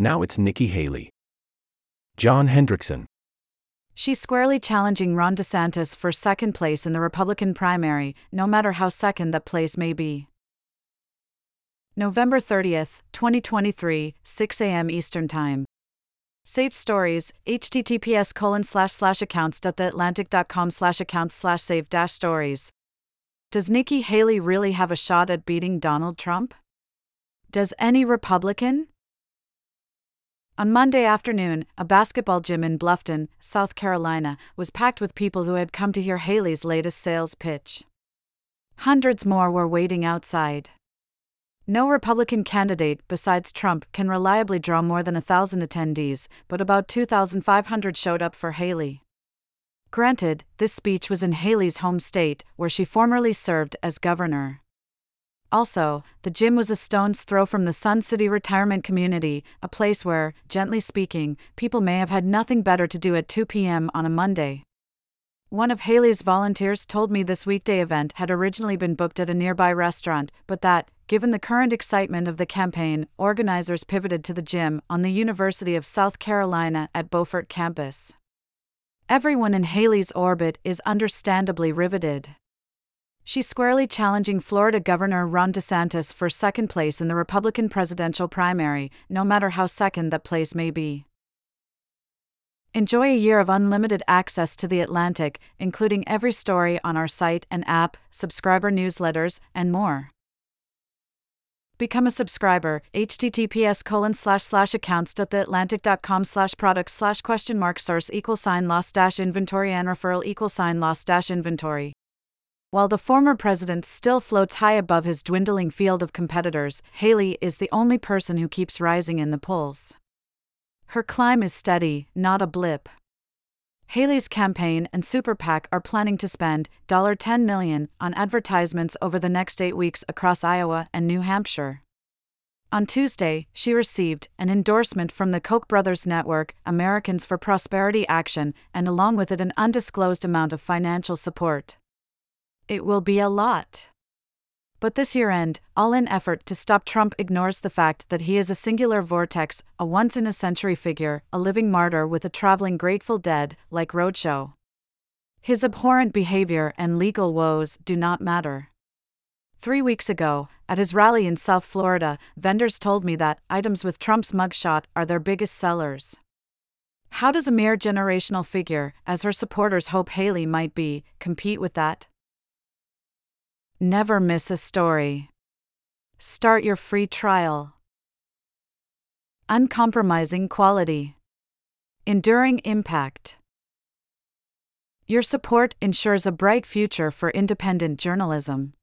Now it's Nikki Haley. John Hendrickson. She's squarely challenging Ron DeSantis for second place in the Republican primary, no matter how second that place may be. November 30th, 2023, 6 a.m. Eastern Time. Saved stories, https colon slash slash accounts theatlantic.com slash accounts slash save dash stories. Does Nikki Haley really have a shot at beating Donald Trump? Does any Republican? On Monday afternoon, a basketball gym in Bluffton, South Carolina, was packed with people who had come to hear Haley's latest sales pitch. Hundreds more were waiting outside. No Republican candidate besides Trump can reliably draw more than a thousand attendees, but about 2,500 showed up for Haley. Granted, this speech was in Haley's home state, where she formerly served as governor. Also, the gym was a stone's throw from the Sun City retirement community, a place where, gently speaking, people may have had nothing better to do at 2 p.m. on a Monday. One of Haley's volunteers told me this weekday event had originally been booked at a nearby restaurant, but that, given the current excitement of the campaign, organizers pivoted to the gym on the University of South Carolina at Beaufort campus. Everyone in Haley's orbit is understandably riveted. She's squarely challenging Florida Governor Ron DeSantis for second place in the Republican presidential primary, no matter how second that place may be. Enjoy a year of unlimited access to The Atlantic, including every story on our site and app, subscriber newsletters, and more. Become a subscriber, https colon slash slash accounts.theatlantic.com slash products slash question mark source equal sign loss dash inventory and referral equal sign loss dash inventory. While the former president still floats high above his dwindling field of competitors, Haley is the only person who keeps rising in the polls. Her climb is steady, not a blip. Haley's campaign and super PAC are planning to spend 10 million on advertisements over the next eight weeks across Iowa and New Hampshire. On Tuesday, she received an endorsement from the Koch brothers network, Americans for Prosperity Action, and along with it, an undisclosed amount of financial support. It will be a lot. But this year end, all in effort to stop Trump ignores the fact that he is a singular vortex, a once in a century figure, a living martyr with a traveling Grateful Dead like roadshow. His abhorrent behavior and legal woes do not matter. Three weeks ago, at his rally in South Florida, vendors told me that items with Trump's mugshot are their biggest sellers. How does a mere generational figure, as her supporters hope Haley might be, compete with that? Never miss a story. Start your free trial. Uncompromising quality. Enduring impact. Your support ensures a bright future for independent journalism.